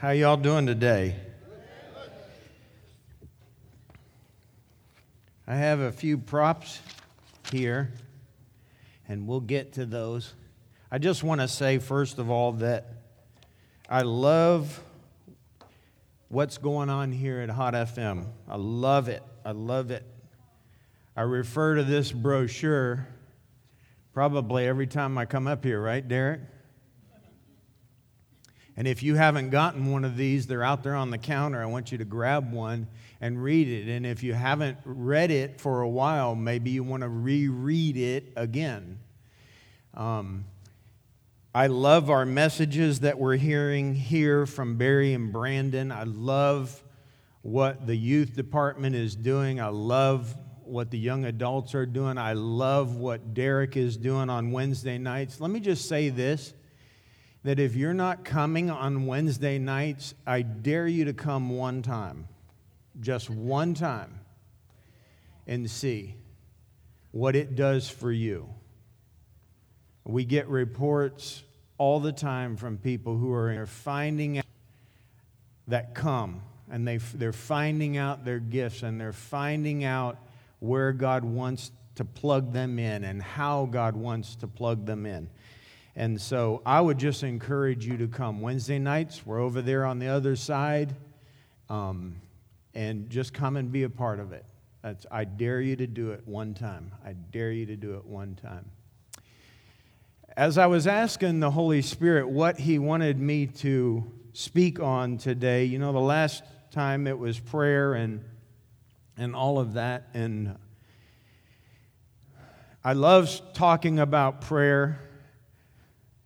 How y'all doing today? I have a few props here, and we'll get to those. I just want to say, first of all, that I love what's going on here at Hot FM. I love it. I love it. I refer to this brochure probably every time I come up here, right, Derek? And if you haven't gotten one of these, they're out there on the counter. I want you to grab one and read it. And if you haven't read it for a while, maybe you want to reread it again. Um, I love our messages that we're hearing here from Barry and Brandon. I love what the youth department is doing. I love what the young adults are doing. I love what Derek is doing on Wednesday nights. Let me just say this that if you're not coming on Wednesday nights, I dare you to come one time, just one time, and see what it does for you. We get reports all the time from people who are finding out that come and they, they're finding out their gifts and they're finding out where God wants to plug them in and how God wants to plug them in. And so I would just encourage you to come Wednesday nights. We're over there on the other side. Um, and just come and be a part of it. That's, I dare you to do it one time. I dare you to do it one time. As I was asking the Holy Spirit what He wanted me to speak on today, you know, the last time it was prayer and, and all of that. And I love talking about prayer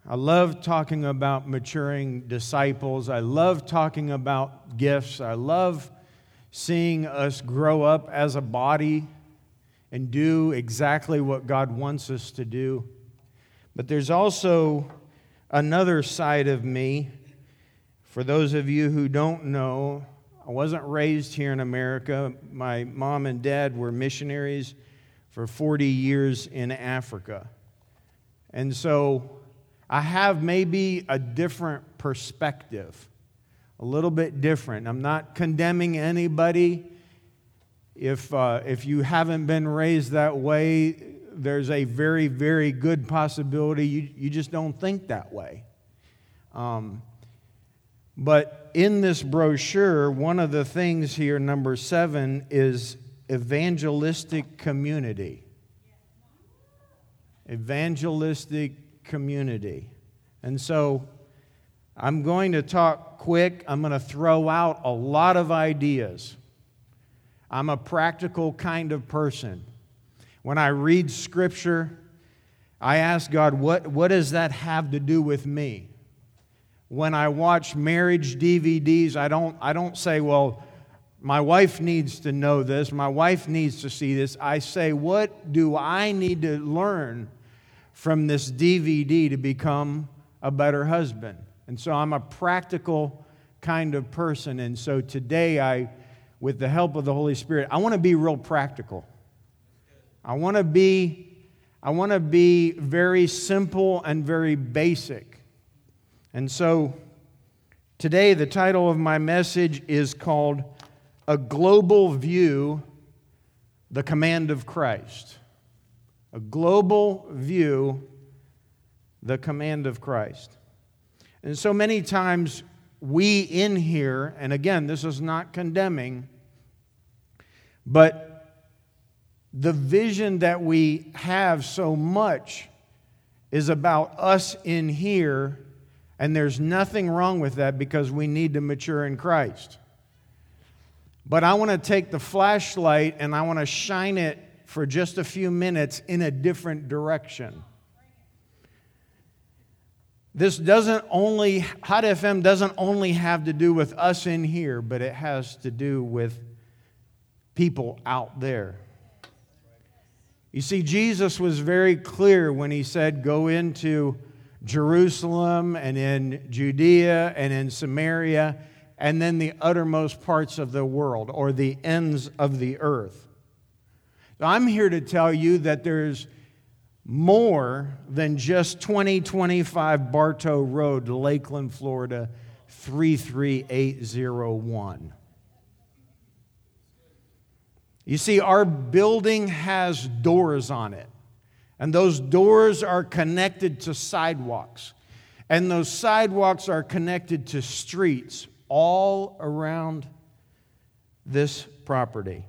I love talking about maturing disciples. I love talking about gifts. I love seeing us grow up as a body and do exactly what God wants us to do. But there's also another side of me. For those of you who don't know, I wasn't raised here in America. My mom and dad were missionaries for 40 years in Africa. And so I have maybe a different perspective, a little bit different. I'm not condemning anybody. If, uh, if you haven't been raised that way, there's a very, very good possibility you, you just don't think that way. Um, but in this brochure, one of the things here, number seven, is evangelistic community. Evangelistic community. And so I'm going to talk quick. I'm going to throw out a lot of ideas. I'm a practical kind of person. When I read scripture, I ask God, what, what does that have to do with me? When I watch marriage DVDs, I don't, I don't say, well, my wife needs to know this, my wife needs to see this. I say, what do I need to learn from this DVD to become a better husband. And so I'm a practical kind of person. And so today, I, with the help of the Holy Spirit, I want to be real practical. I want to be. I want to be very simple and very basic. And so today, the title of my message is called A Global View The Command of Christ a global view, the command of Christ. And so many times we in here, and again, this is not condemning, but the vision that we have so much is about us in here, and there's nothing wrong with that because we need to mature in Christ. But I want to take the flashlight and I want to shine it for just a few minutes in a different direction. This doesn't only, Hot FM doesn't only have to do with us in here, but it has to do with people out there. You see, Jesus was very clear when he said, Go into Jerusalem and in Judea and in Samaria and then the uttermost parts of the world or the ends of the earth. I'm here to tell you that there's more than just 2025 Bartow Road, Lakeland, Florida, 33801. You see, our building has doors on it, and those doors are connected to sidewalks, and those sidewalks are connected to streets all around this property.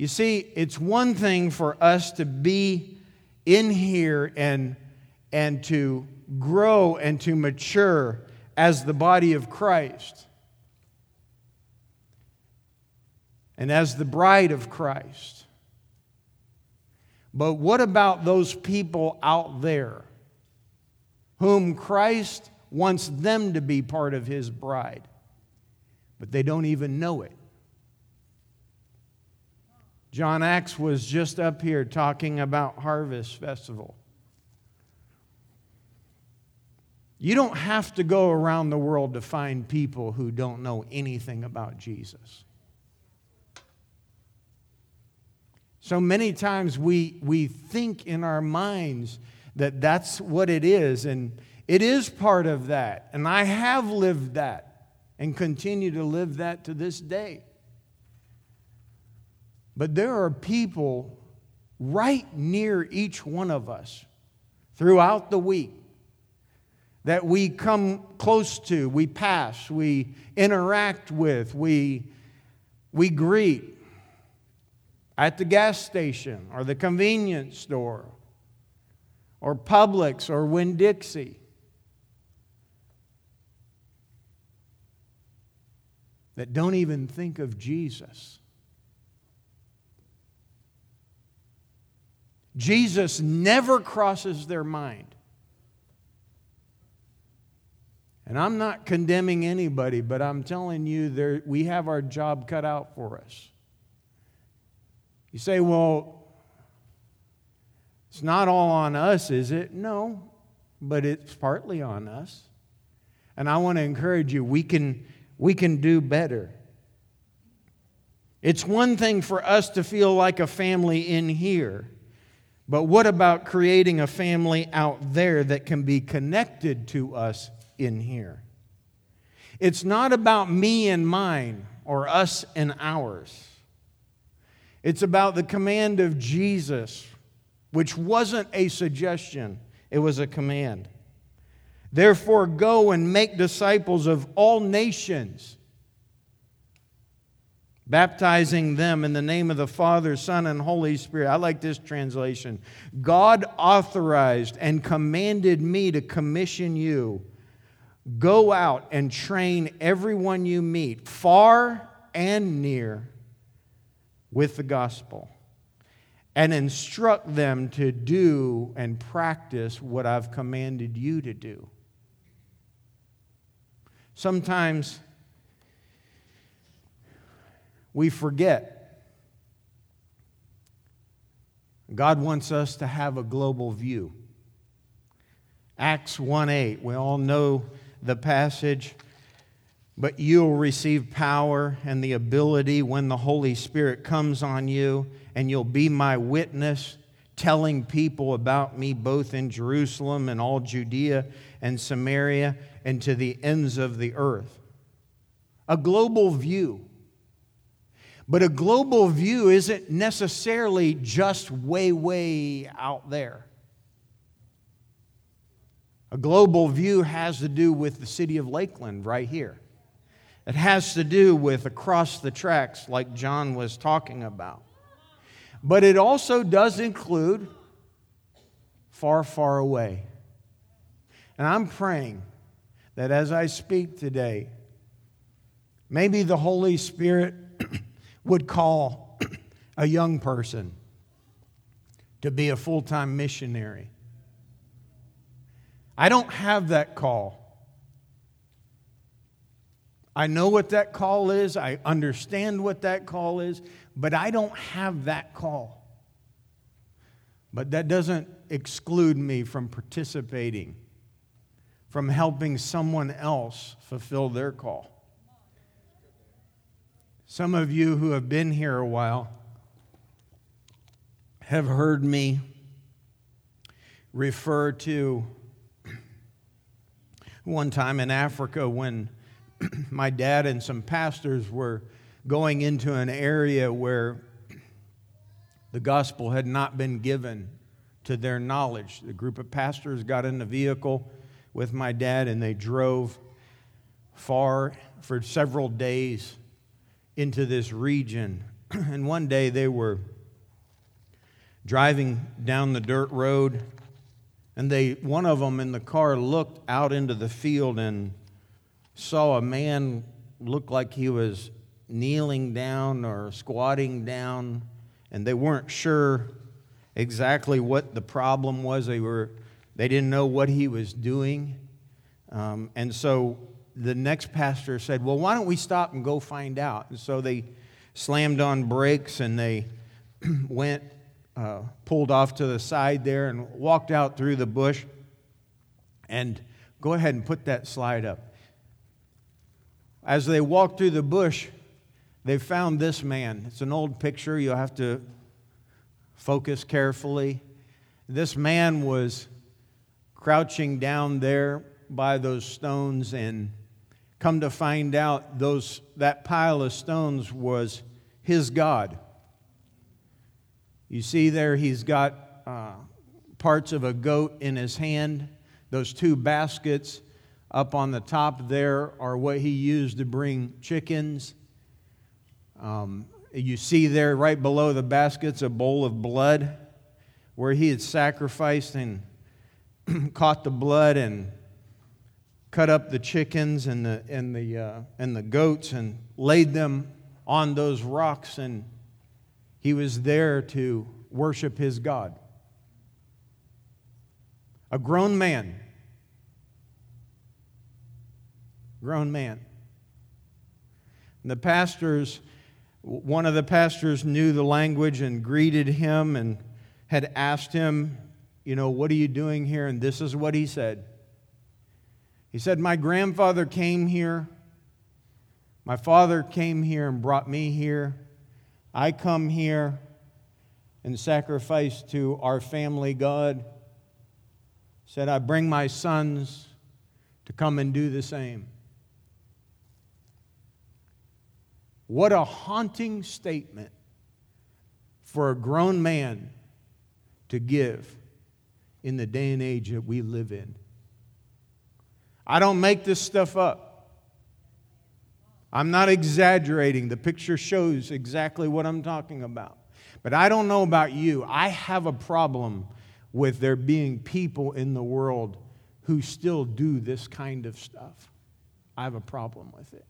You see, it's one thing for us to be in here and, and to grow and to mature as the body of Christ and as the bride of Christ. But what about those people out there whom Christ wants them to be part of his bride, but they don't even know it? John Axe was just up here talking about Harvest Festival. You don't have to go around the world to find people who don't know anything about Jesus. So many times we, we think in our minds that that's what it is, and it is part of that. And I have lived that and continue to live that to this day. But there are people right near each one of us throughout the week that we come close to, we pass, we interact with, we, we greet at the gas station or the convenience store or Publix or Winn Dixie. That don't even think of Jesus. Jesus never crosses their mind. And I'm not condemning anybody, but I'm telling you, there, we have our job cut out for us. You say, well, it's not all on us, is it? No, but it's partly on us. And I want to encourage you, we can, we can do better. It's one thing for us to feel like a family in here. But what about creating a family out there that can be connected to us in here? It's not about me and mine or us and ours. It's about the command of Jesus, which wasn't a suggestion, it was a command. Therefore, go and make disciples of all nations baptizing them in the name of the Father, Son, and Holy Spirit. I like this translation. God authorized and commanded me to commission you. Go out and train everyone you meet, far and near, with the gospel, and instruct them to do and practice what I've commanded you to do. Sometimes we forget. God wants us to have a global view. Acts 1 8, we all know the passage. But you'll receive power and the ability when the Holy Spirit comes on you, and you'll be my witness, telling people about me both in Jerusalem and all Judea and Samaria and to the ends of the earth. A global view. But a global view isn't necessarily just way, way out there. A global view has to do with the city of Lakeland right here. It has to do with across the tracks, like John was talking about. But it also does include far, far away. And I'm praying that as I speak today, maybe the Holy Spirit would call a young person to be a full time missionary. I don't have that call. I know what that call is, I understand what that call is, but I don't have that call. But that doesn't exclude me from participating, from helping someone else fulfill their call. Some of you who have been here a while have heard me refer to one time in Africa when my dad and some pastors were going into an area where the gospel had not been given to their knowledge. The group of pastors got in the vehicle with my dad and they drove far for several days into this region. and one day they were driving down the dirt road and they one of them in the car looked out into the field and saw a man look like he was kneeling down or squatting down and they weren't sure exactly what the problem was they were they didn't know what he was doing um, and so the next pastor said well why don't we stop and go find out and so they slammed on brakes and they went uh, pulled off to the side there and walked out through the bush. And go ahead and put that slide up. As they walked through the bush, they found this man. It's an old picture. You'll have to focus carefully. This man was crouching down there by those stones and come to find out those that pile of stones was his god you see there, he's got uh, parts of a goat in his hand. Those two baskets up on the top there are what he used to bring chickens. Um, you see there, right below the baskets, a bowl of blood where he had sacrificed and caught the blood and cut up the chickens and the, and the, uh, and the goats and laid them on those rocks and he was there to worship his God. A grown man. Grown man. And the pastors, one of the pastors knew the language and greeted him and had asked him, You know, what are you doing here? And this is what he said. He said, My grandfather came here. My father came here and brought me here. I come here and sacrifice to our family God. Said, I bring my sons to come and do the same. What a haunting statement for a grown man to give in the day and age that we live in. I don't make this stuff up. I'm not exaggerating. The picture shows exactly what I'm talking about. But I don't know about you. I have a problem with there being people in the world who still do this kind of stuff. I have a problem with it.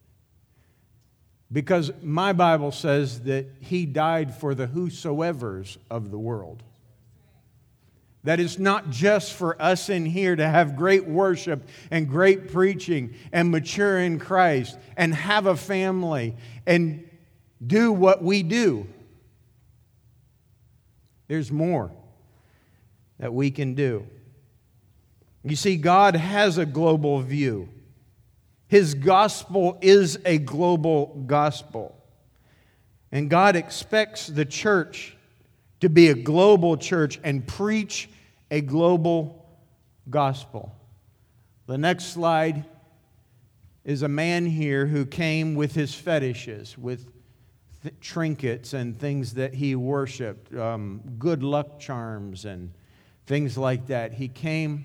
Because my Bible says that he died for the whosoever's of the world. That it's not just for us in here to have great worship and great preaching and mature in Christ and have a family and do what we do. There's more that we can do. You see, God has a global view. His gospel is a global gospel. And God expects the church to be a global church and preach a global gospel. The next slide is a man here who came with his fetishes, with th- trinkets and things that he worshiped, um, good luck charms and things like that. He came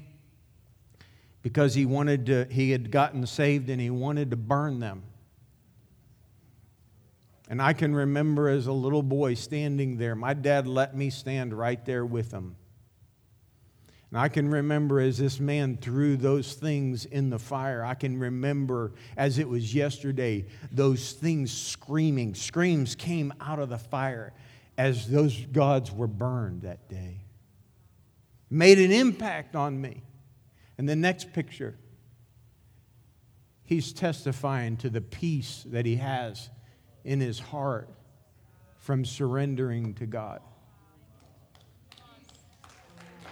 because he wanted to, he had gotten saved and he wanted to burn them. And I can remember as a little boy standing there. My dad let me stand right there with him. And I can remember as this man threw those things in the fire, I can remember as it was yesterday, those things screaming. Screams came out of the fire as those gods were burned that day. Made an impact on me. And the next picture, he's testifying to the peace that he has in his heart from surrendering to God.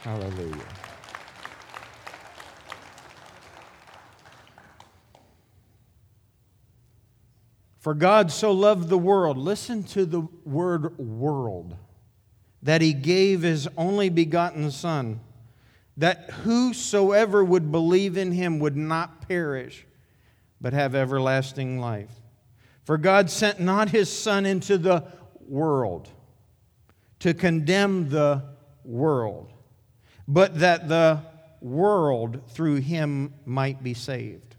Hallelujah. For God so loved the world, listen to the word world, that he gave his only begotten Son that whosoever would believe in him would not perish, but have everlasting life. For God sent not his Son into the world to condemn the world, but that the world through him might be saved.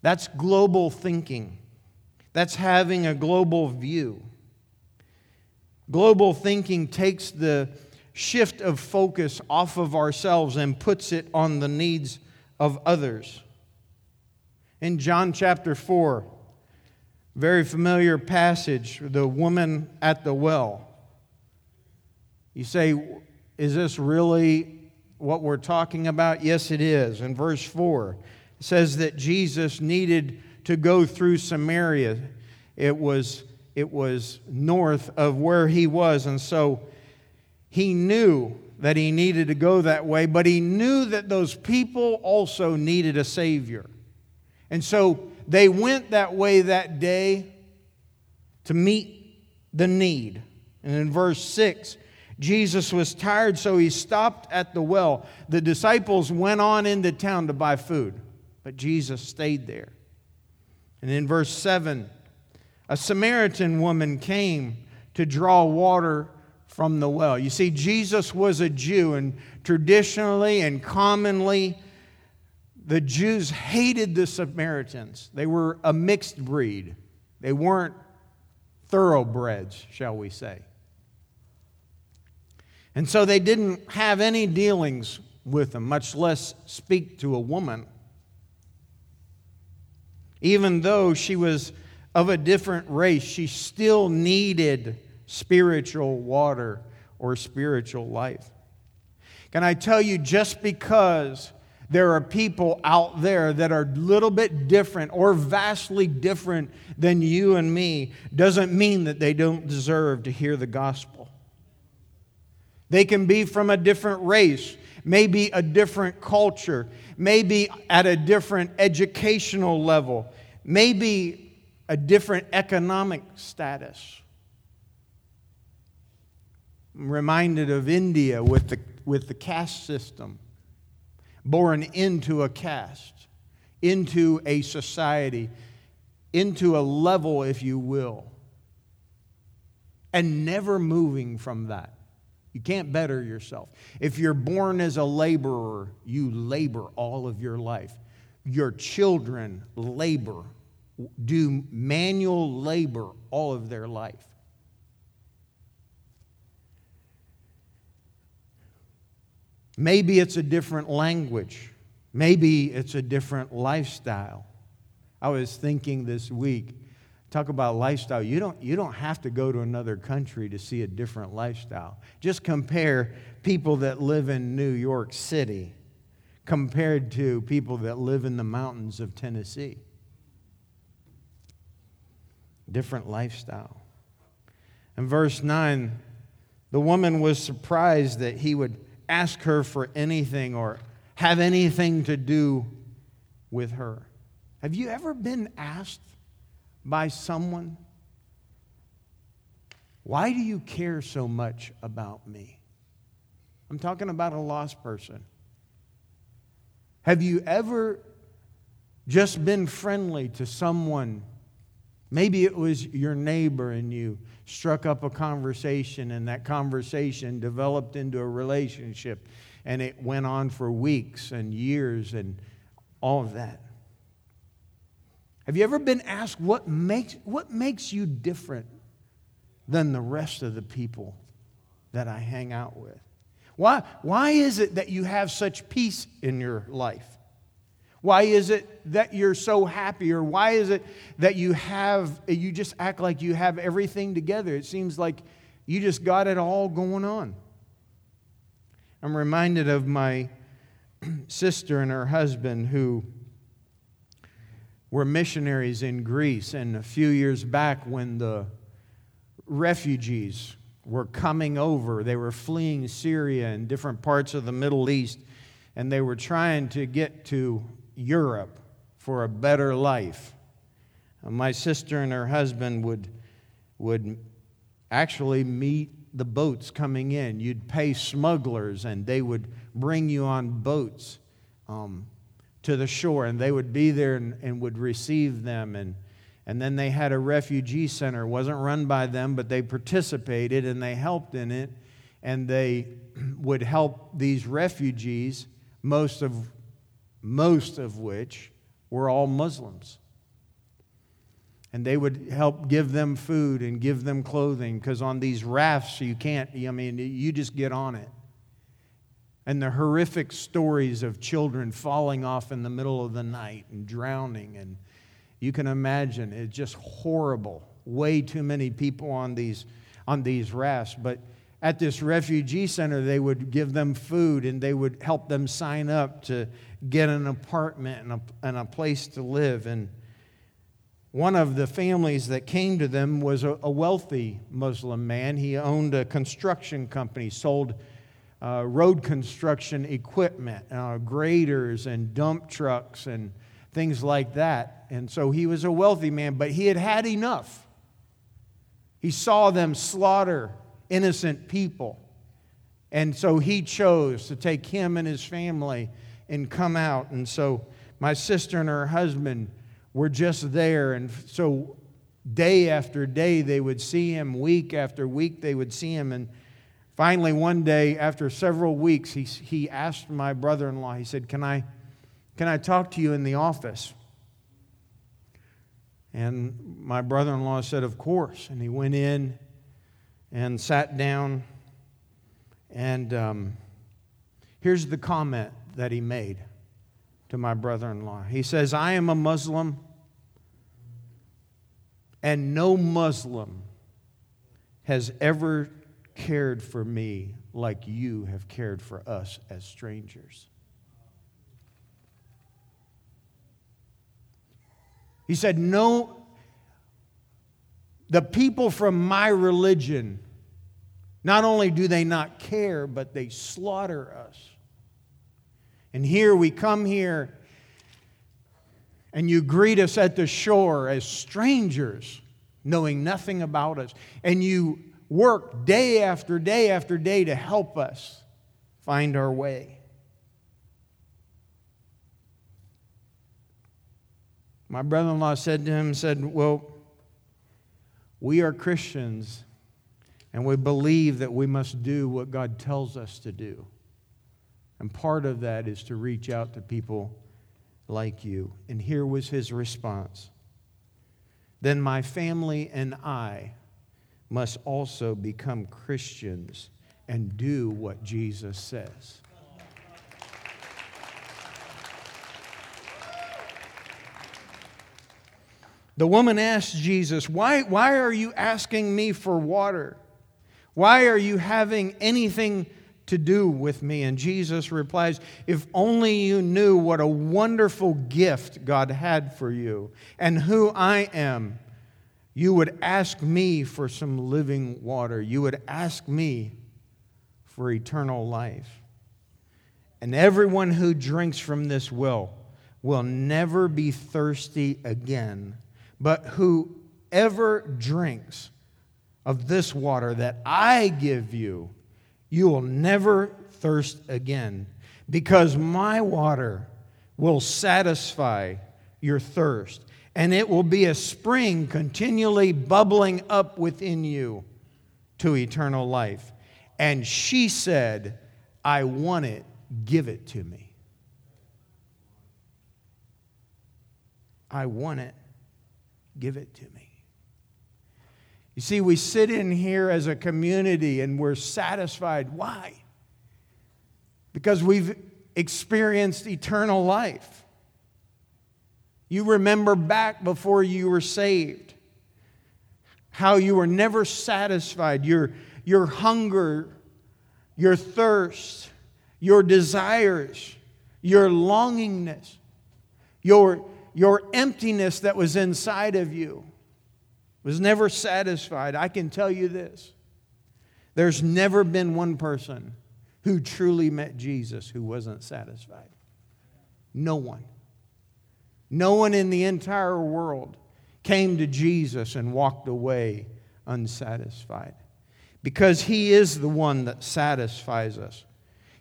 That's global thinking. That's having a global view. Global thinking takes the shift of focus off of ourselves and puts it on the needs of others. In John chapter 4, very familiar passage, the woman at the well. You say, is this really what we're talking about? Yes, it is. In verse 4, it says that Jesus needed to go through Samaria. It was, it was north of where he was, and so he knew that he needed to go that way, but he knew that those people also needed a Savior. And so they went that way that day to meet the need. And in verse 6, Jesus was tired, so he stopped at the well. The disciples went on into town to buy food, but Jesus stayed there. And in verse 7, a Samaritan woman came to draw water from the well. You see, Jesus was a Jew, and traditionally and commonly, the Jews hated the Samaritans. They were a mixed breed, they weren't thoroughbreds, shall we say. And so they didn't have any dealings with them, much less speak to a woman. Even though she was of a different race, she still needed spiritual water or spiritual life. Can I tell you, just because there are people out there that are a little bit different or vastly different than you and me, doesn't mean that they don't deserve to hear the gospel. They can be from a different race, maybe a different culture, maybe at a different educational level, maybe a different economic status. I'm reminded of India with the, with the caste system, born into a caste, into a society, into a level, if you will, and never moving from that. You can't better yourself. If you're born as a laborer, you labor all of your life. Your children labor, do manual labor all of their life. Maybe it's a different language. Maybe it's a different lifestyle. I was thinking this week, talk about lifestyle. You don't, you don't have to go to another country to see a different lifestyle. Just compare people that live in New York City compared to people that live in the mountains of Tennessee. Different lifestyle. In verse 9, the woman was surprised that he would ask her for anything or have anything to do with her. Have you ever been asked by someone, Why do you care so much about me? I'm talking about a lost person. Have you ever just been friendly to someone? Maybe it was your neighbor and you struck up a conversation, and that conversation developed into a relationship, and it went on for weeks and years and all of that. Have you ever been asked what makes, what makes you different than the rest of the people that I hang out with? Why, why is it that you have such peace in your life? Why is it that you're so happy? Or why is it that you have, you just act like you have everything together? It seems like you just got it all going on. I'm reminded of my sister and her husband who were missionaries in Greece. And a few years back, when the refugees were coming over, they were fleeing Syria and different parts of the Middle East, and they were trying to get to Europe for a better life. My sister and her husband would, would actually meet the boats coming in. You'd pay smugglers, and they would bring you on boats um, to the shore, and they would be there and, and would receive them. And, and then they had a refugee center. It wasn't run by them, but they participated and they helped in it. And they would help these refugees, most of, most of which were all Muslims. And they would help give them food and give them clothing because on these rafts you can't i mean you just get on it. And the horrific stories of children falling off in the middle of the night and drowning and you can imagine it's just horrible. Way too many people on these on these rafts but at this refugee center they would give them food and they would help them sign up to get an apartment and a, and a place to live and one of the families that came to them was a, a wealthy Muslim man. He owned a construction company, sold uh, road construction equipment, uh, graders and dump trucks and things like that. And so he was a wealthy man, but he had had enough. He saw them slaughter innocent people. And so he chose to take him and his family and come out. And so my sister and her husband were just there. And so day after day, they would see him. Week after week, they would see him. And finally, one day, after several weeks, he, he asked my brother in law, he said, can I, can I talk to you in the office? And my brother in law said, Of course. And he went in and sat down. And um, here's the comment that he made to my brother in law. He says, I am a Muslim, and no Muslim has ever cared for me like you have cared for us as strangers. He said, No, the people from my religion, not only do they not care, but they slaughter us. And here we come here and you greet us at the shore as strangers, knowing nothing about us. And you work day after day after day to help us find our way. My brother in law said to him, said, Well, we are Christians and we believe that we must do what God tells us to do. And part of that is to reach out to people like you. And here was his response Then my family and I must also become Christians and do what Jesus says. The woman asked Jesus, why, why are you asking me for water? Why are you having anything to do with me? And Jesus replies, If only you knew what a wonderful gift God had for you and who I am, you would ask me for some living water. You would ask me for eternal life. And everyone who drinks from this well will never be thirsty again. But whoever drinks of this water that I give you, you will never thirst again, because my water will satisfy your thirst, and it will be a spring continually bubbling up within you to eternal life. And she said, I want it, give it to me. I want it, give it to me. You see, we sit in here as a community and we're satisfied. Why? Because we've experienced eternal life. You remember back before you were saved how you were never satisfied. Your, your hunger, your thirst, your desires, your longingness, your, your emptiness that was inside of you was never satisfied. I can tell you this there's never been one person who truly met Jesus who wasn't satisfied. No one. No one in the entire world came to Jesus and walked away unsatisfied. because He is the one that satisfies us.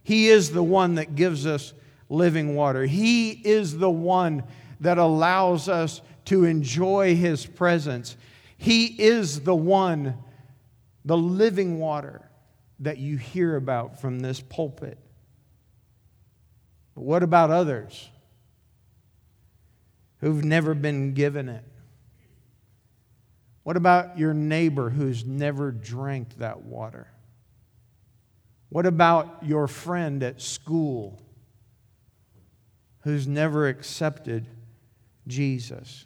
He is the one that gives us living water. He is the one that allows us to enjoy His presence. He is the one, the living water that you hear about from this pulpit. But what about others who've never been given it? What about your neighbor who's never drank that water? What about your friend at school who's never accepted Jesus?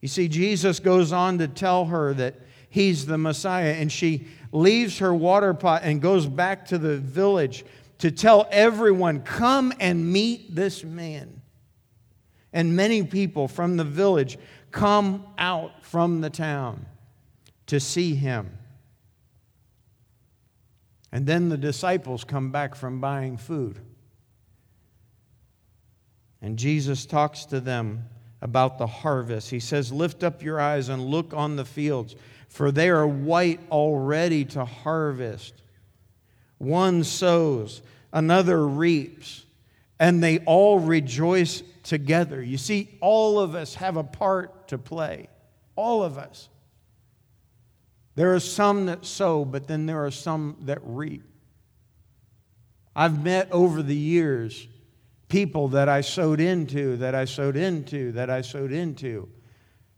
You see, Jesus goes on to tell her that he's the Messiah, and she leaves her water pot and goes back to the village to tell everyone, Come and meet this man. And many people from the village come out from the town to see him. And then the disciples come back from buying food. And Jesus talks to them about the harvest. He says, Lift up your eyes and look on the fields, for they are white already to harvest. One sows, another reaps, and they all rejoice together. You see, all of us have a part to play. All of us. There are some that sow, but then there are some that reap. I've met over the years people that I sowed into, that I sowed into, that I sowed into,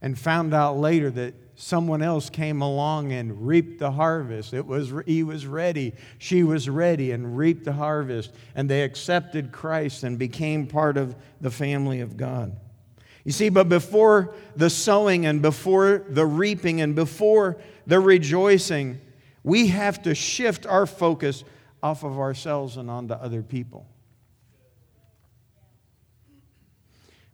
and found out later that someone else came along and reaped the harvest. It was he was ready, she was ready and reaped the harvest and they accepted Christ and became part of the family of God. You see, but before the sowing and before the reaping and before the rejoicing, we have to shift our focus off of ourselves and onto other people.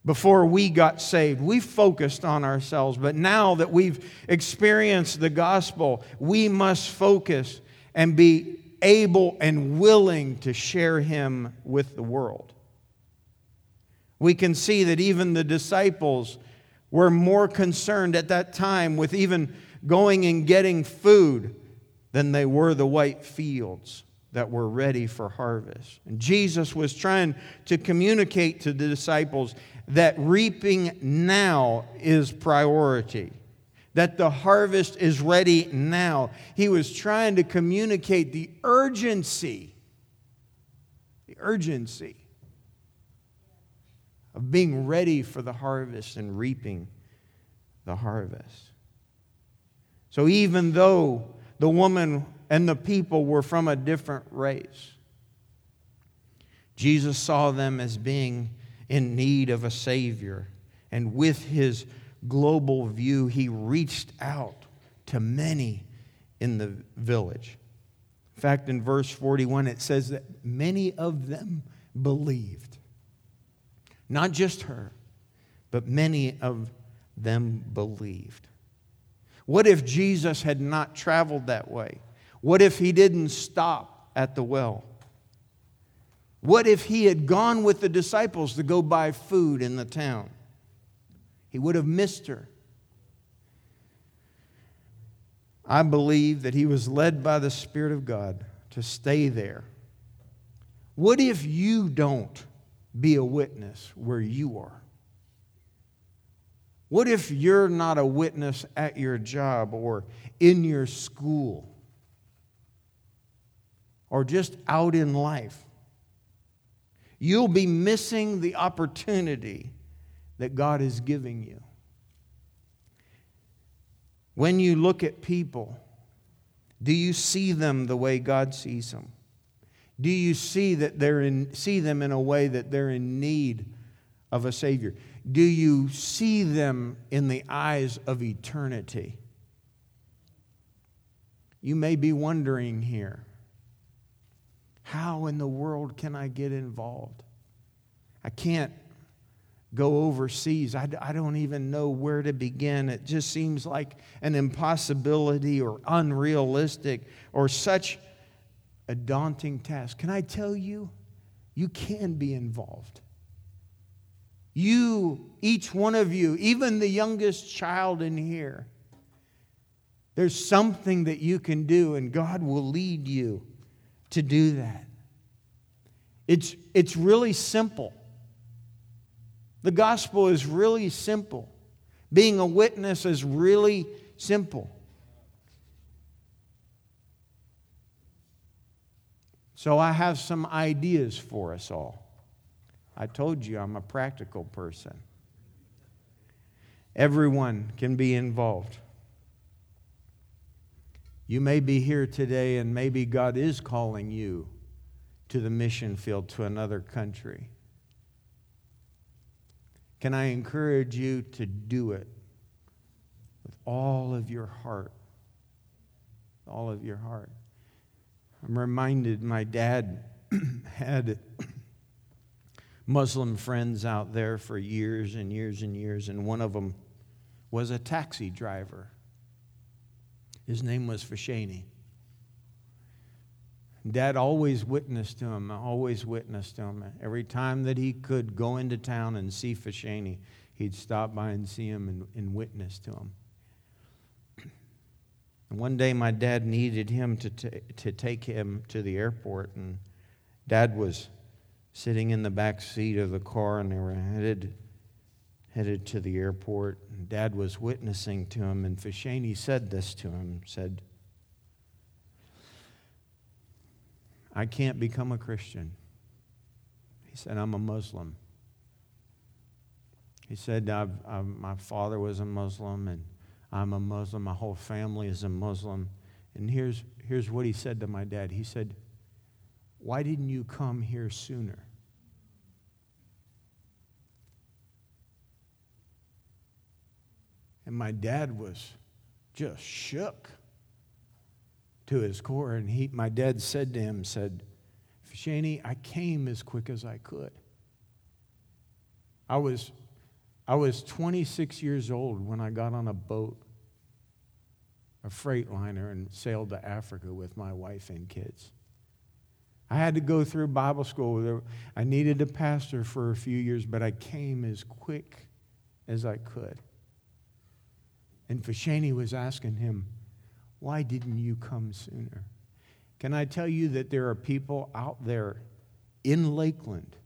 Before we got saved, we focused on ourselves, but now that we've experienced the gospel, we must focus and be able and willing to share Him with the world we can see that even the disciples were more concerned at that time with even going and getting food than they were the white fields that were ready for harvest. And Jesus was trying to communicate to the disciples that reaping now is priority, that the harvest is ready now. He was trying to communicate the urgency, the urgency of being ready for the harvest and reaping the harvest. So even though the woman and the people were from a different race, Jesus saw them as being in need of a Savior. And with his global view, he reached out to many in the village. In fact, in verse 41, it says that many of them believed. Not just her, but many of them believed. What if Jesus had not traveled that way? What if he didn't stop at the well? What if he had gone with the disciples to go buy food in the town? He would have missed her. I believe that he was led by the Spirit of God to stay there. What if you don't be a witness where you are? What if you're not a witness at your job or in your school or just out in life? You'll be missing the opportunity that God is giving you. When you look at people, do you see them the way God sees them? Do you see that they're in, see them in a way that they're in need of a Savior? Do you see them in the eyes of eternity? You may be wondering here how in the world can I get involved? I can't go overseas. I, I don't even know where to begin. It just seems like an impossibility or unrealistic or such a daunting task. Can I tell you, you can be involved. You, each one of you, even the youngest child in here, There's something that you can do, and God will lead you to do that. It's, it's really simple. The gospel is really simple. Being a witness is really simple. So I have some ideas for us all. I told you I'm a practical person. Everyone can be involved. You may be here today, and maybe God is calling you to the mission field to another country. Can I encourage you to do it with all of your heart? All of your heart. I'm reminded my dad had Muslim friends out there for years and years and years, and one of them was a taxi driver. His name was Fashani. Dad always witnessed to him, always witnessed to him. Every time that he could go into town and see Fashani, he'd stop by and see him and, and witness to him. And one day, my dad needed him to, t- to take him to the airport, and dad was sitting in the back seat of the car, and they were headed, headed to the airport. Dad was witnessing to him, and Fashani said this to him, said, I can't become a Christian. He said, I'm a Muslim. He said, I've, I've, My father was a Muslim, and I'm a Muslim. My whole family is a Muslim. And here's, here's what he said to my dad He said, Why didn't you come here sooner? And my dad was just shook to his core. And he, my dad said to him, said, Fashani, I came as quick as I could. I was, I was 26 years old when I got on a boat, a freight liner, and sailed to Africa with my wife and kids. I had to go through Bible school. I needed a pastor for a few years, but I came as quick as I could. And Fashani was asking him, why didn't you come sooner? Can I tell you that there are people out there in Lakeland,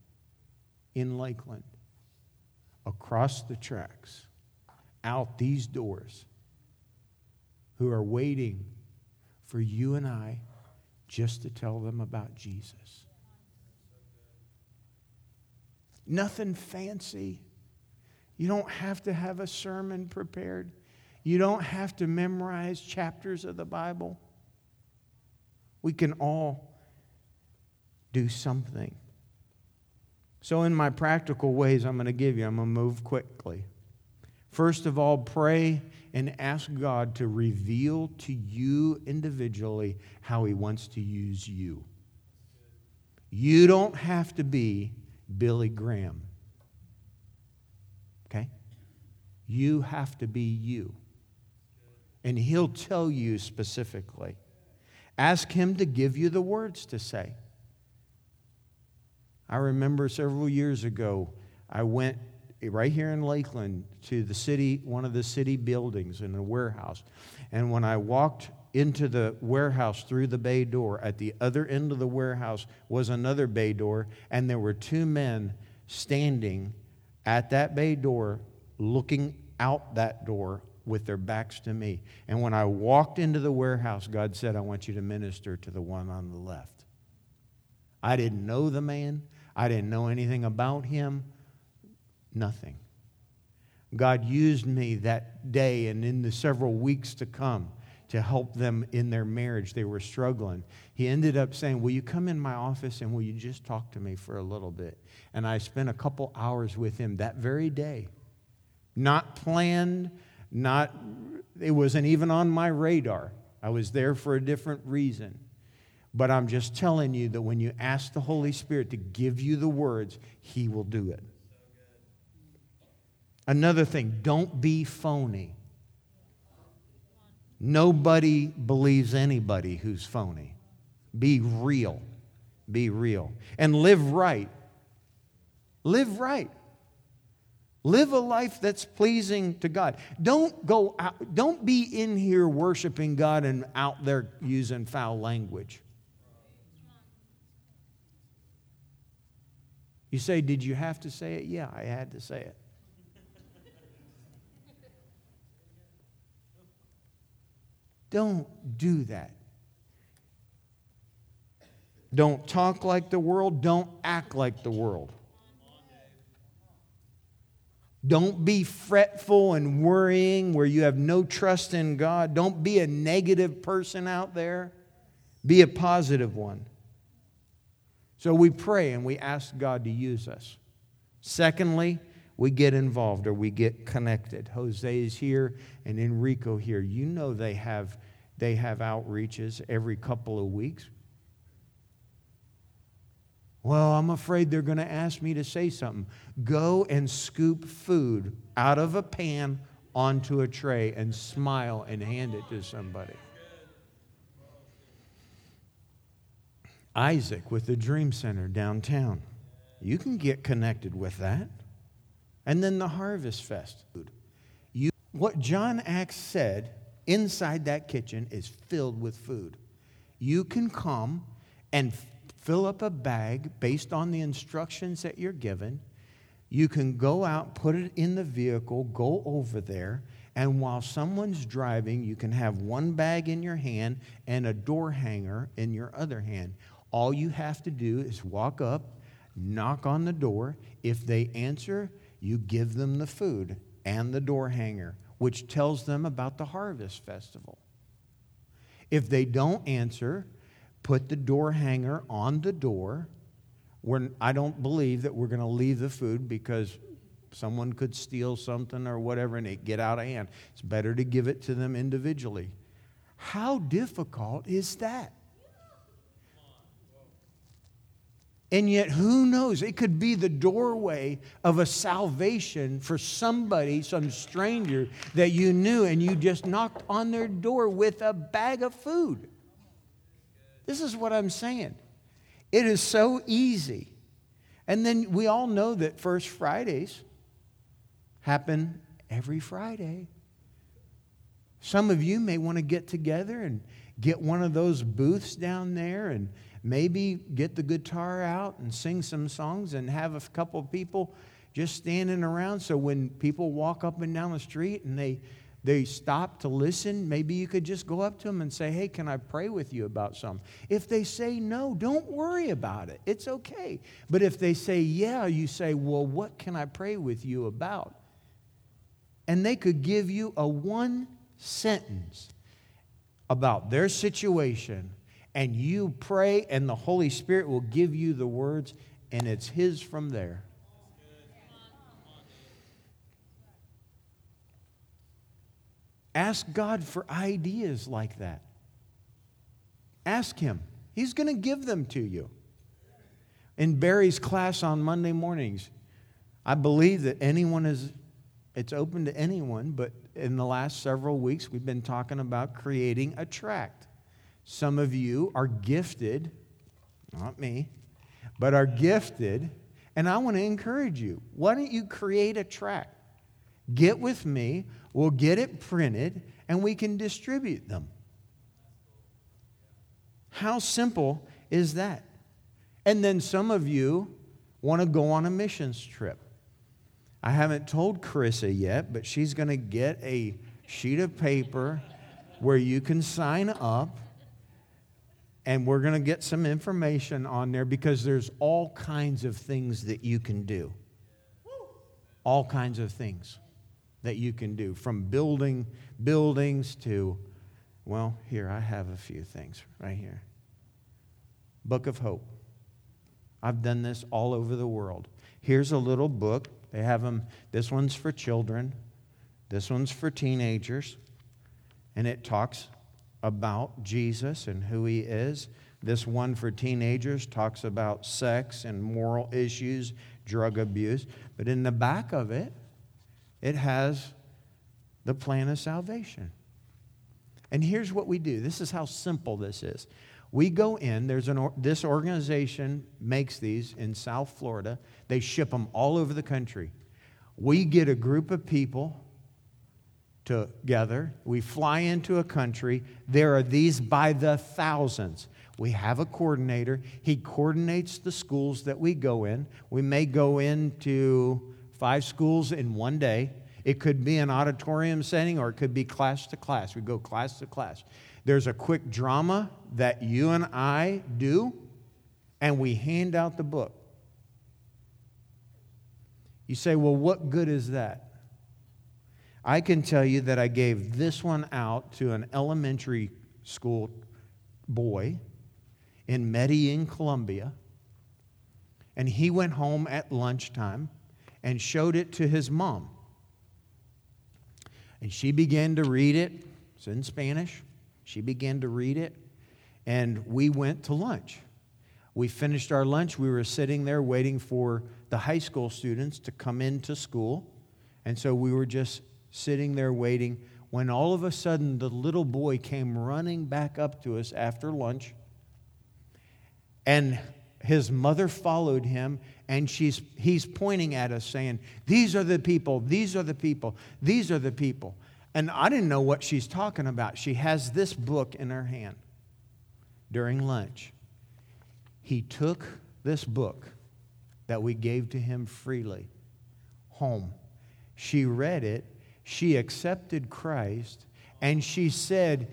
in Lakeland, across the tracks, out these doors, who are waiting for you and I just to tell them about Jesus. Nothing fancy. You don't have to have a sermon prepared. You don't have to memorize chapters of the Bible. We can all do something. So, in my practical ways, I'm going to give you, I'm going to move quickly. First of all, pray and ask God to reveal to you individually how He wants to use you. You don't have to be Billy Graham. Okay? You have to be you and He'll tell you specifically. Ask Him to give you the words to say. I remember several years ago, I went right here in Lakeland to the city, one of the city buildings in a warehouse. And when I walked into the warehouse through the bay door, at the other end of the warehouse was another bay door, and there were two men standing at that bay door looking out that door with their backs to me. And when I walked into the warehouse, God said, I want you to minister to the one on the left. I didn't know the man, I didn't know anything about him, nothing. God used me that day and in the several weeks to come to help them in their marriage. They were struggling. He ended up saying, Will you come in my office and will you just talk to me for a little bit? And I spent a couple hours with him that very day. Not planned, not, it wasn't even on my radar. I was there for a different reason. But I'm just telling you that when you ask the Holy Spirit to give you the words, He will do it. Another thing, don't be phony. Nobody believes anybody who's phony. Be real. Be real. And live right. Live right. Live a life that's pleasing to God. Don't go out, don't be in here worshiping God and out there using foul language. You say, Did you have to say it? Yeah, I had to say it. Don't do that. Don't talk like the world. Don't act like the world. Don't be fretful and worrying where you have no trust in God. Don't be a negative person out there. Be a positive one. So we pray and we ask God to use us. Secondly, we get involved or we get connected. Jose is here and Enrico here. You know they have they have outreaches every couple of weeks. Well, I'm afraid they're going to ask me to say something. Go and scoop food out of a pan onto a tray and smile and hand it to somebody. Isaac with the Dream Center downtown. You can get connected with that. And then the Harvest Fest. You, what John Axe said inside that kitchen is filled with food. You can come and fill up a bag based on the instructions that you're given. You can go out, put it in the vehicle, go over there, and while someone's driving, you can have one bag in your hand and a door hanger in your other hand. All you have to do is walk up, knock on the door. If they answer, you give them the food and the door hanger, which tells them about the harvest festival. If they don't answer, put the door hanger on the door. We're, I don't believe that we're going to leave the food because someone could steal something or whatever and it get out of hand. It's better to give it to them individually. How difficult is that? And yet, who knows? It could be the doorway of a salvation for somebody, some stranger that you knew, and you just knocked on their door with a bag of food. This is what I'm saying. It is so easy. And then we all know that First Fridays happen every Friday. Some of you may want to get together and get one of those booths down there and maybe get the guitar out and sing some songs and have a couple of people just standing around so when people walk up and down the street and they they stop to listen, maybe you could just go up to them and say, Hey, can I pray with you about something? If they say no, don't worry about it. It's okay. But if they say yeah, you say, Well, what can I pray with you about? And they could give you a one sentence about their situation, and you pray, and the Holy Spirit will give you the words, and it's His from there. Ask God for ideas like that. Ask Him. He's going to give them to you. In Barry's class on Monday mornings, I believe that anyone is, it's open to anyone, but in the last several weeks, we've been talking about creating a tract. Some of you are gifted, not me, but are gifted, and I want to encourage you. Why don't you create a tract? Get with me. We'll get it printed and we can distribute them. How simple is that? And then some of you want to go on a missions trip. I haven't told Carissa yet, but she's going to get a sheet of paper where you can sign up and we're going to get some information on there because there's all kinds of things that you can do. All kinds of things that you can do from building buildings to, well, here, I have a few things right here. Book of Hope. I've done this all over the world. Here's a little book. They have them, this one's for children, this one's for teenagers, and it talks about Jesus and who he is. This one for teenagers talks about sex and moral issues, drug abuse. But in the back of it, it has the plan of salvation. And here's what we do this is how simple this is. We go in, there's an, this organization makes these in South Florida. They ship them all over the country. We get a group of people together. We fly into a country. There are these by the thousands. We have a coordinator. He coordinates the schools that we go in. We may go into five schools in one day. It could be an auditorium setting or it could be class to class. We go class to class. There's a quick drama that you and I do, and we hand out the book. You say, well, what good is that? I can tell you that I gave this one out to an elementary school boy in Medellin, Colombia. And he went home at lunchtime and showed it to his mom. And she began to read it. It's in Spanish. She began to read it. And we went to lunch. We finished our lunch. We were sitting there waiting for the high school students to come into school. And so we were just sitting there waiting when all of a sudden the little boy came running back up to us after lunch. And his mother followed him, and she's, he's pointing at us saying, These are the people, these are the people, these are the people. And I didn't know what she's talking about. She has this book in her hand during lunch. He took this book that we gave to him freely home. She read it, she accepted Christ, and she said,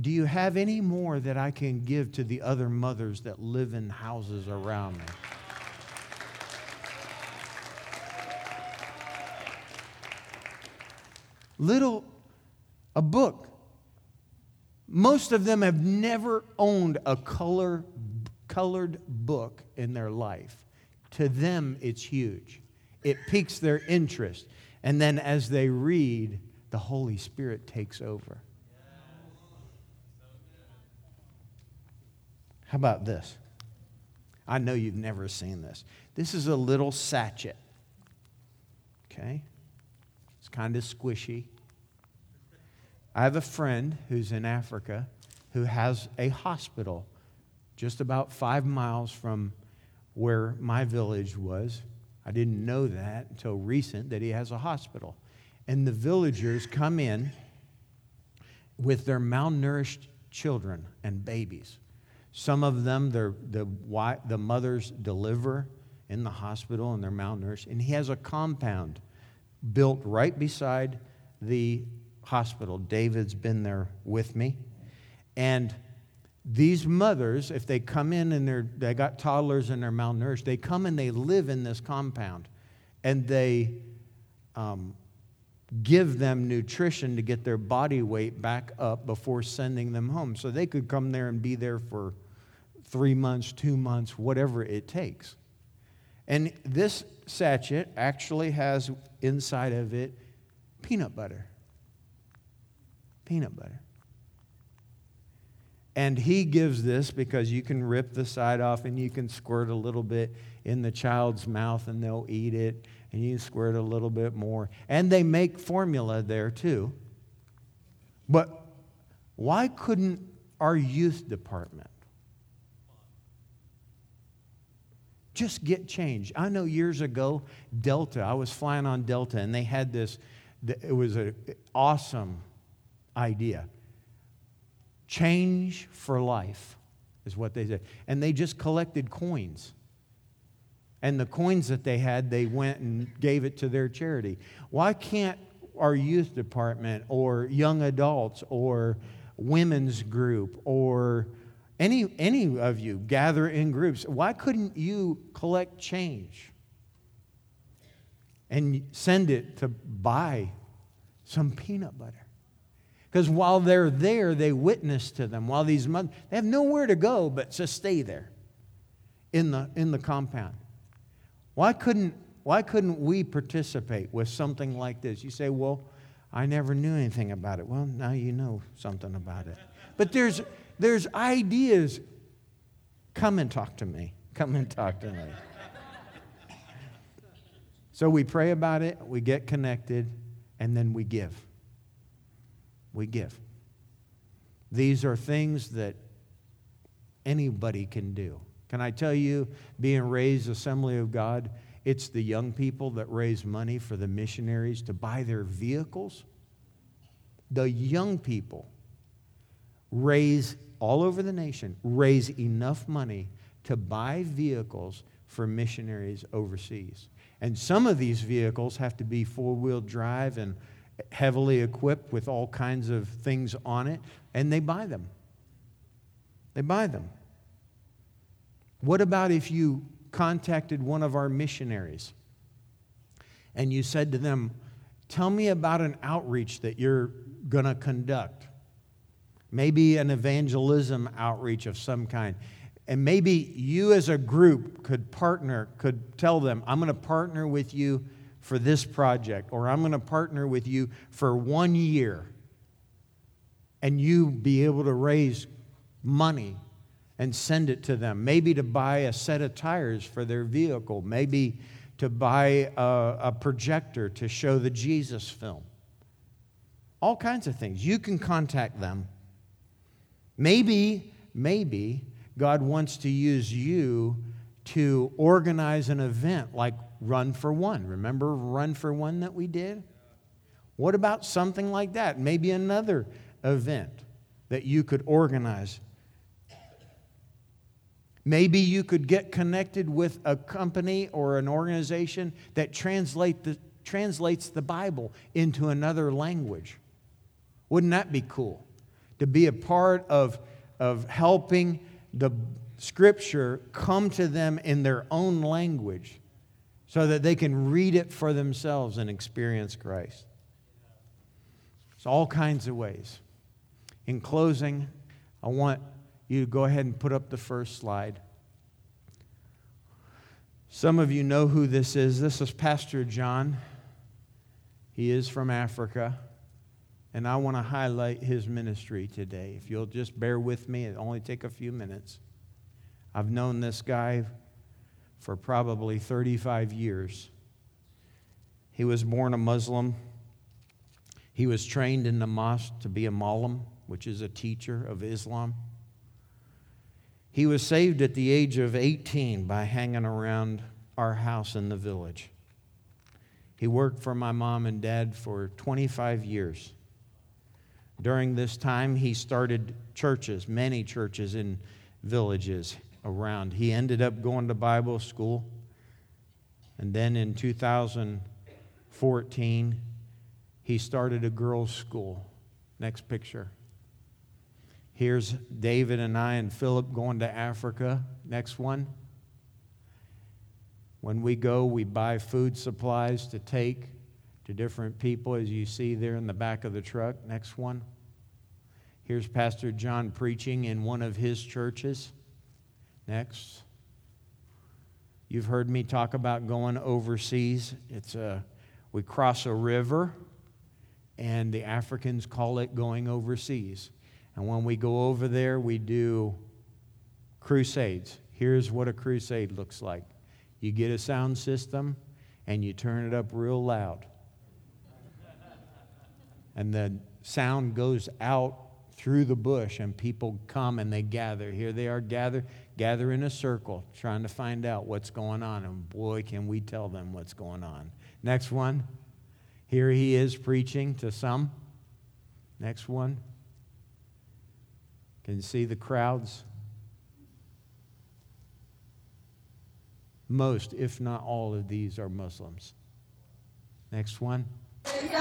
Do you have any more that I can give to the other mothers that live in houses around me? Little, a book. Most of them have never owned a color, colored book in their life. To them, it's huge. It piques their interest. And then as they read, the Holy Spirit takes over. How about this? I know you've never seen this. This is a little sachet. Okay? Kind of squishy. I have a friend who's in Africa who has a hospital just about five miles from where my village was. I didn't know that until recent that he has a hospital. And the villagers come in with their malnourished children and babies. Some of them, the, the mothers deliver in the hospital and they're malnourished. And he has a compound built right beside the hospital. David's been there with me. And these mothers, if they come in and they're, they got toddlers and they're malnourished, they come and they live in this compound and they um, give them nutrition to get their body weight back up before sending them home. So they could come there and be there for three months, two months, whatever it takes. And this sachet actually has inside of it peanut butter. Peanut butter. And he gives this because you can rip the side off and you can squirt a little bit in the child's mouth and they'll eat it. And you squirt a little bit more. And they make formula there too. But why couldn't our youth department just get changed? I know years ago, Delta, I was flying on Delta and they had this, it was an awesome idea Change for life is what they said. And they just collected coins. And the coins that they had, they went and gave it to their charity. Why can't our youth department or young adults or women's group or any, any of you gather in groups? Why couldn't you collect change and send it to buy some peanut butter? Because while they're there, they witness to them. While these mothers, they have nowhere to go but to stay there in the, in the compound. Why couldn't, why couldn't we participate with something like this? You say, well, I never knew anything about it. Well, now you know something about it. But there's, there's ideas. Come and talk to me. Come and talk to me. So we pray about it, we get connected, and then we give we give. These are things that anybody can do. Can I tell you, being raised Assembly of God, it's the young people that raise money for the missionaries to buy their vehicles. The young people raise all over the nation, raise enough money to buy vehicles for missionaries overseas. And some of these vehicles have to be four wheel drive and heavily equipped with all kinds of things on it, and they buy them. They buy them. What about if you contacted one of our missionaries and you said to them, Tell me about an outreach that you're going to conduct? Maybe an evangelism outreach of some kind. And maybe you as a group could partner, could tell them, I'm going to partner with you for this project, or I'm going to partner with you for one year. And you be able to raise money and send it to them. Maybe to buy a set of tires for their vehicle. Maybe to buy a, a projector to show the Jesus film. All kinds of things. You can contact them. Maybe, maybe God wants to use you to organize an event like Run for One. Remember Run for One that we did? What about something like that? Maybe another event that you could organize. Maybe you could get connected with a company or an organization that translate the, translates the Bible into another language. Wouldn't that be cool? To be a part of, of helping the scripture come to them in their own language so that they can read it for themselves and experience Christ. It's all kinds of ways. In closing, I want you to go ahead and put up the first slide. Some of you know who this is. This is Pastor John. He is from Africa. And I want to highlight his ministry today. If you'll just bear with me, it'll only take a few minutes. I've known this guy for probably 35 years. He was born a Muslim. He was trained in the mosque to be a Malam, which is a teacher of Islam. He was saved at the age of 18 by hanging around our house in the village. He worked for my mom and dad for 25 years. During this time, he started churches, many churches in villages around. He ended up going to Bible school. And then in 2014, he started a girls' school. Next picture. Here's David and I and Philip going to Africa. Next one. When we go, we buy food supplies to take to different people, as you see there in the back of the truck. Next one. Here's Pastor John preaching in one of his churches. Next. You've heard me talk about going overseas. It's a we cross a river and the Africans call it going overseas. And when we go over there, we do crusades. Here's what a crusade looks like. You get a sound system and you turn it up real loud and the sound goes out through the bush and people come and they gather. Here they are gather gather in a circle trying to find out what's going on. And boy can we tell them what's going on. Next one. Here he is preaching to some. Next one. Can you see the crowds? Most if not all of these are muslims. Next one 哎呀！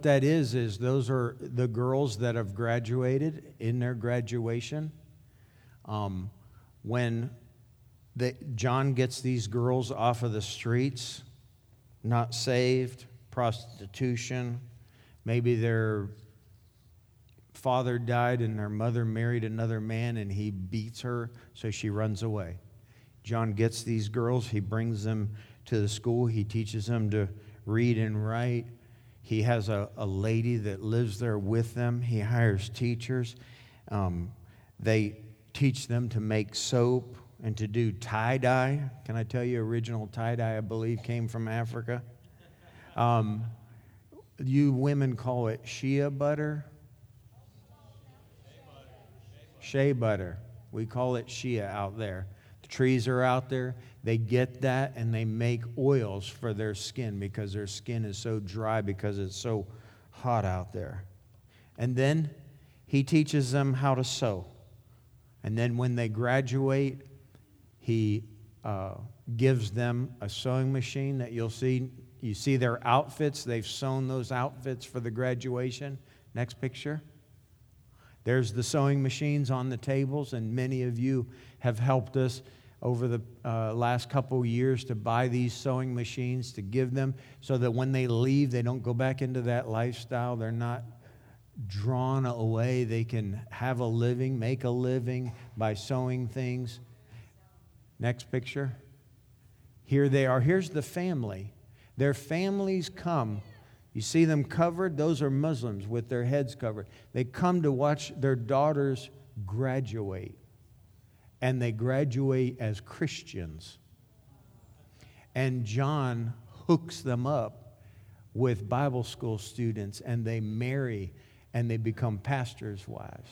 What that is, is those are the girls that have graduated in their graduation. Um, when the, John gets these girls off of the streets, not saved, prostitution, maybe their father died and their mother married another man and he beats her, so she runs away. John gets these girls, he brings them to the school. He teaches them to read and write. He has a, a lady that lives there with them. He hires teachers. Um, they teach them to make soap and to do tie dye. Can I tell you, original tie dye, I believe, came from Africa? Um, you women call it shea butter. Shea butter. We call it shea out there. The trees are out there. They get that and they make oils for their skin because their skin is so dry because it's so hot out there. And then he teaches them how to sew. And then when they graduate, he uh, gives them a sewing machine that you'll see. You see their outfits. They've sewn those outfits for the graduation. Next picture. There's the sewing machines on the tables, and many of you have helped us over the uh, last couple years to buy these sewing machines to give them so that when they leave, they don't go back into that lifestyle. They're not drawn away. They can have a living, make a living by sewing things. Next picture. Here they are. Here's the family. Their families come. You see them covered? Those are Muslims with their heads covered. They come to watch their daughters graduate, and they graduate as Christians. And John hooks them up with Bible school students, and they marry and they become pastors' wives.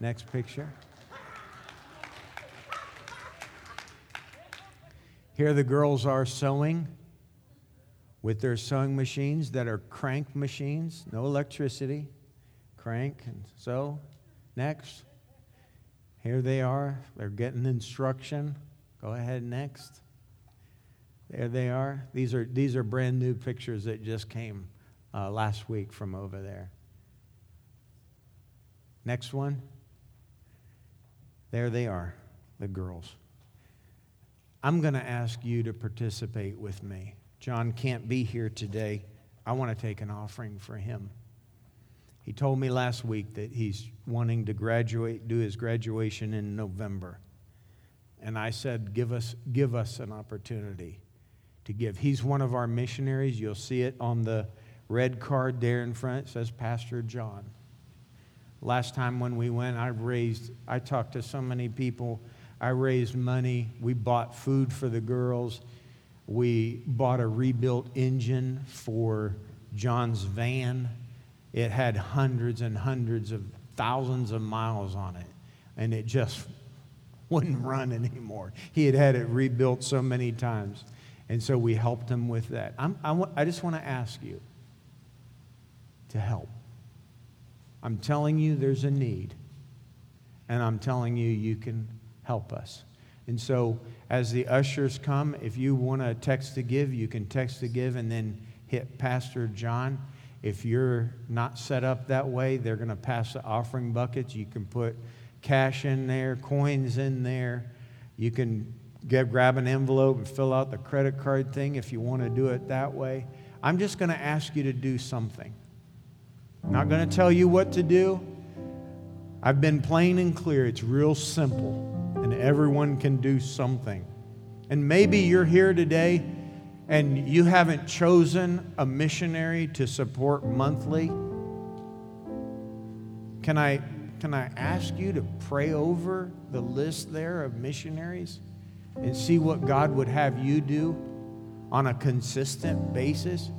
Next picture. Here the girls are sewing with their sewing machines that are crank machines, no electricity. Crank and sew. Next. Here they are. They're getting instruction. Go ahead next. There they are. These are, these are brand new pictures that just came uh, last week from over there. Next one. There they are, the girls. I'm going to ask you to participate with me. John can't be here today. I want to take an offering for him. He told me last week that he's wanting to graduate, do his graduation in November. And I said, give us, give us an opportunity to give. He's one of our missionaries. You'll see it on the red card there in front. It says Pastor John. Last time when we went, I raised, I talked to so many people I raised money. We bought food for the girls. We bought a rebuilt engine for John's van. It had hundreds and hundreds of thousands of miles on it, and it just wouldn't run anymore. He had had it rebuilt so many times. And so we helped him with that. I'm, I, I just want to ask you to help. I'm telling you there's a need, and I'm telling you you can help us. And so, as the ushers come, if you want to text to give, you can text to give and then hit Pastor John. If you're not set up that way, they're going to pass the offering buckets. You can put cash in there, coins in there. You can get, grab an envelope and fill out the credit card thing if you want to do it that way. I'm just going to ask you to do something. I'm not going to tell you what to do. I've been plain and clear. It's real simple and everyone can do something. And maybe you're here today and you haven't chosen a missionary to support monthly. Can I, can I ask you to pray over the list there of missionaries and see what God would have you do on a consistent basis?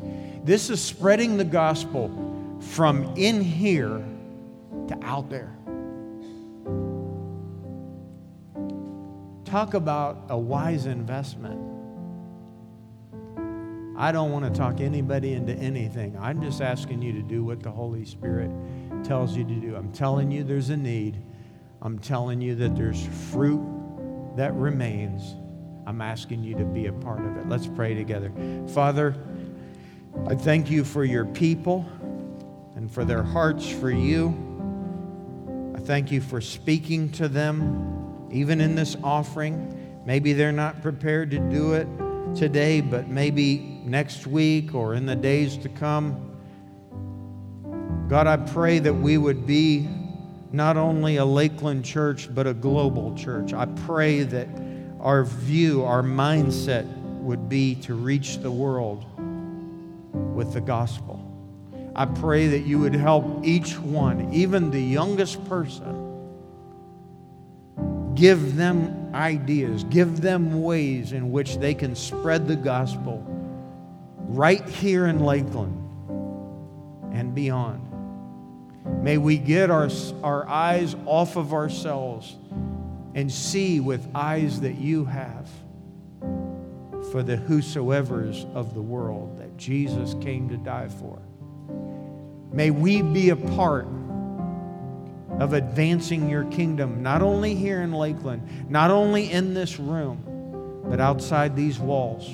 This is spreading the gospel from in here to out there. Talk about a wise investment. I don't want to talk anybody into anything. I'm just asking you to do what the Holy Spirit tells you to do. I'm telling you there's a need. I'm telling you that there's fruit that remains. I'm asking you to be a part of it. Let's pray together. Father, I thank you for your people and for their hearts for you. I thank you for speaking to them even in this offering. Maybe they're not prepared to do it today, but maybe next week or in the days to come. God, I pray that we would be not only a Lakeland church, but a global church. I pray that our view, our mindset would be to reach the world with the gospel. I pray that you would help each one, even the youngest person, give them ideas, give them ways in which they can spread the gospel right here in Lakeland and beyond. May we get our, our eyes off of ourselves and see with eyes that you have for the whosoever's of the world that Jesus came to die for. May we be a part of advancing your kingdom, not only here in Lakeland, not only in this room, but outside these walls.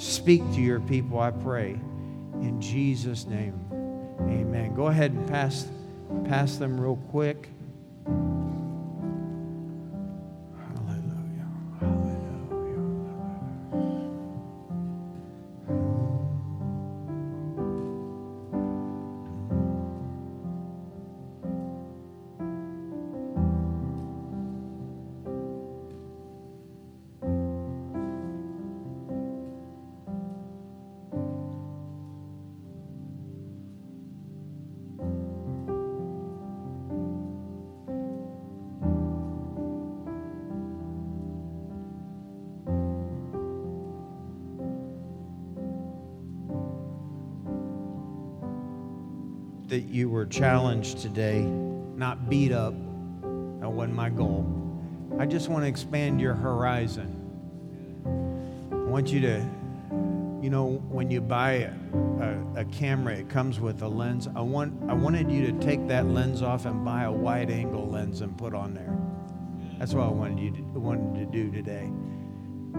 Speak to your people, I pray. In Jesus' name, amen. Go ahead and pass, pass them real quick. You were challenged today, not beat up. That wasn't my goal. I just want to expand your horizon. I want you to, you know, when you buy a, a, a, camera, it comes with a lens. I, want, I wanted you to take that lens off and buy a wide angle lens and put on there. That's what I wanted you to, wanted to do today.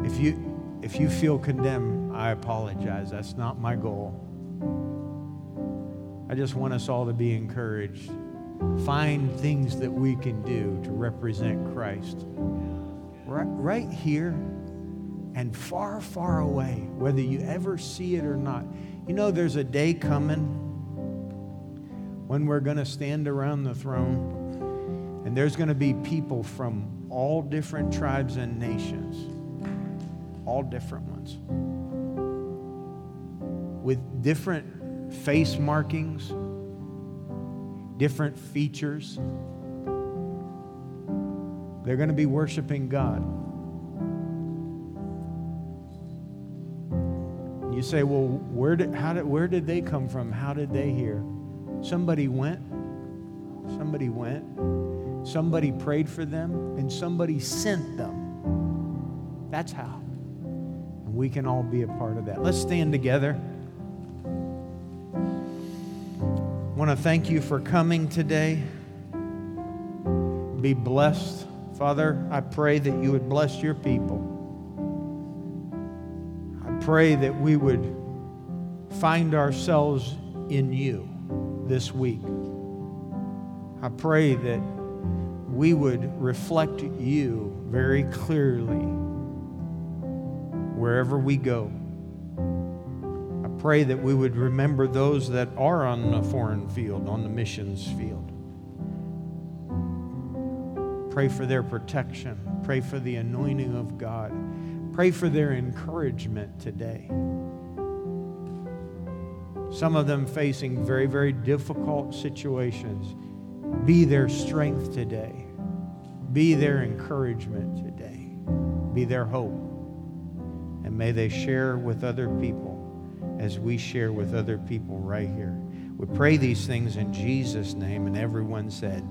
If you, if you feel condemned, I apologize. That's not my goal. I just want us all to be encouraged. Find things that we can do to represent Christ. Right, right here and far, far away, whether you ever see it or not. You know, there's a day coming when we're going to stand around the throne, and there's going to be people from all different tribes and nations, all different ones, with different face markings, different features. They're going to be worshiping God. You say, well, where did, how did, where did they come from? How did they hear? Somebody went. Somebody went. Somebody prayed for them, and somebody sent them. That's how. And we can all be a part of that. Let's stand together. Want to thank you for coming today. Be blessed. Father, I pray that you would bless your people. I pray that we would find ourselves in you this week. I pray that we would reflect you very clearly wherever we go pray that we would remember those that are on the foreign field, on the missions field. Pray for their protection. Pray for the anointing of God. Pray for their encouragement today. Some of them facing very, very difficult situations. Be their strength today. Be their encouragement today. Be their hope. And may they share with other people as we share with other people right here. We pray these things in Jesus' name, and everyone said,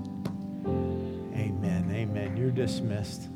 Amen. Amen. You're dismissed.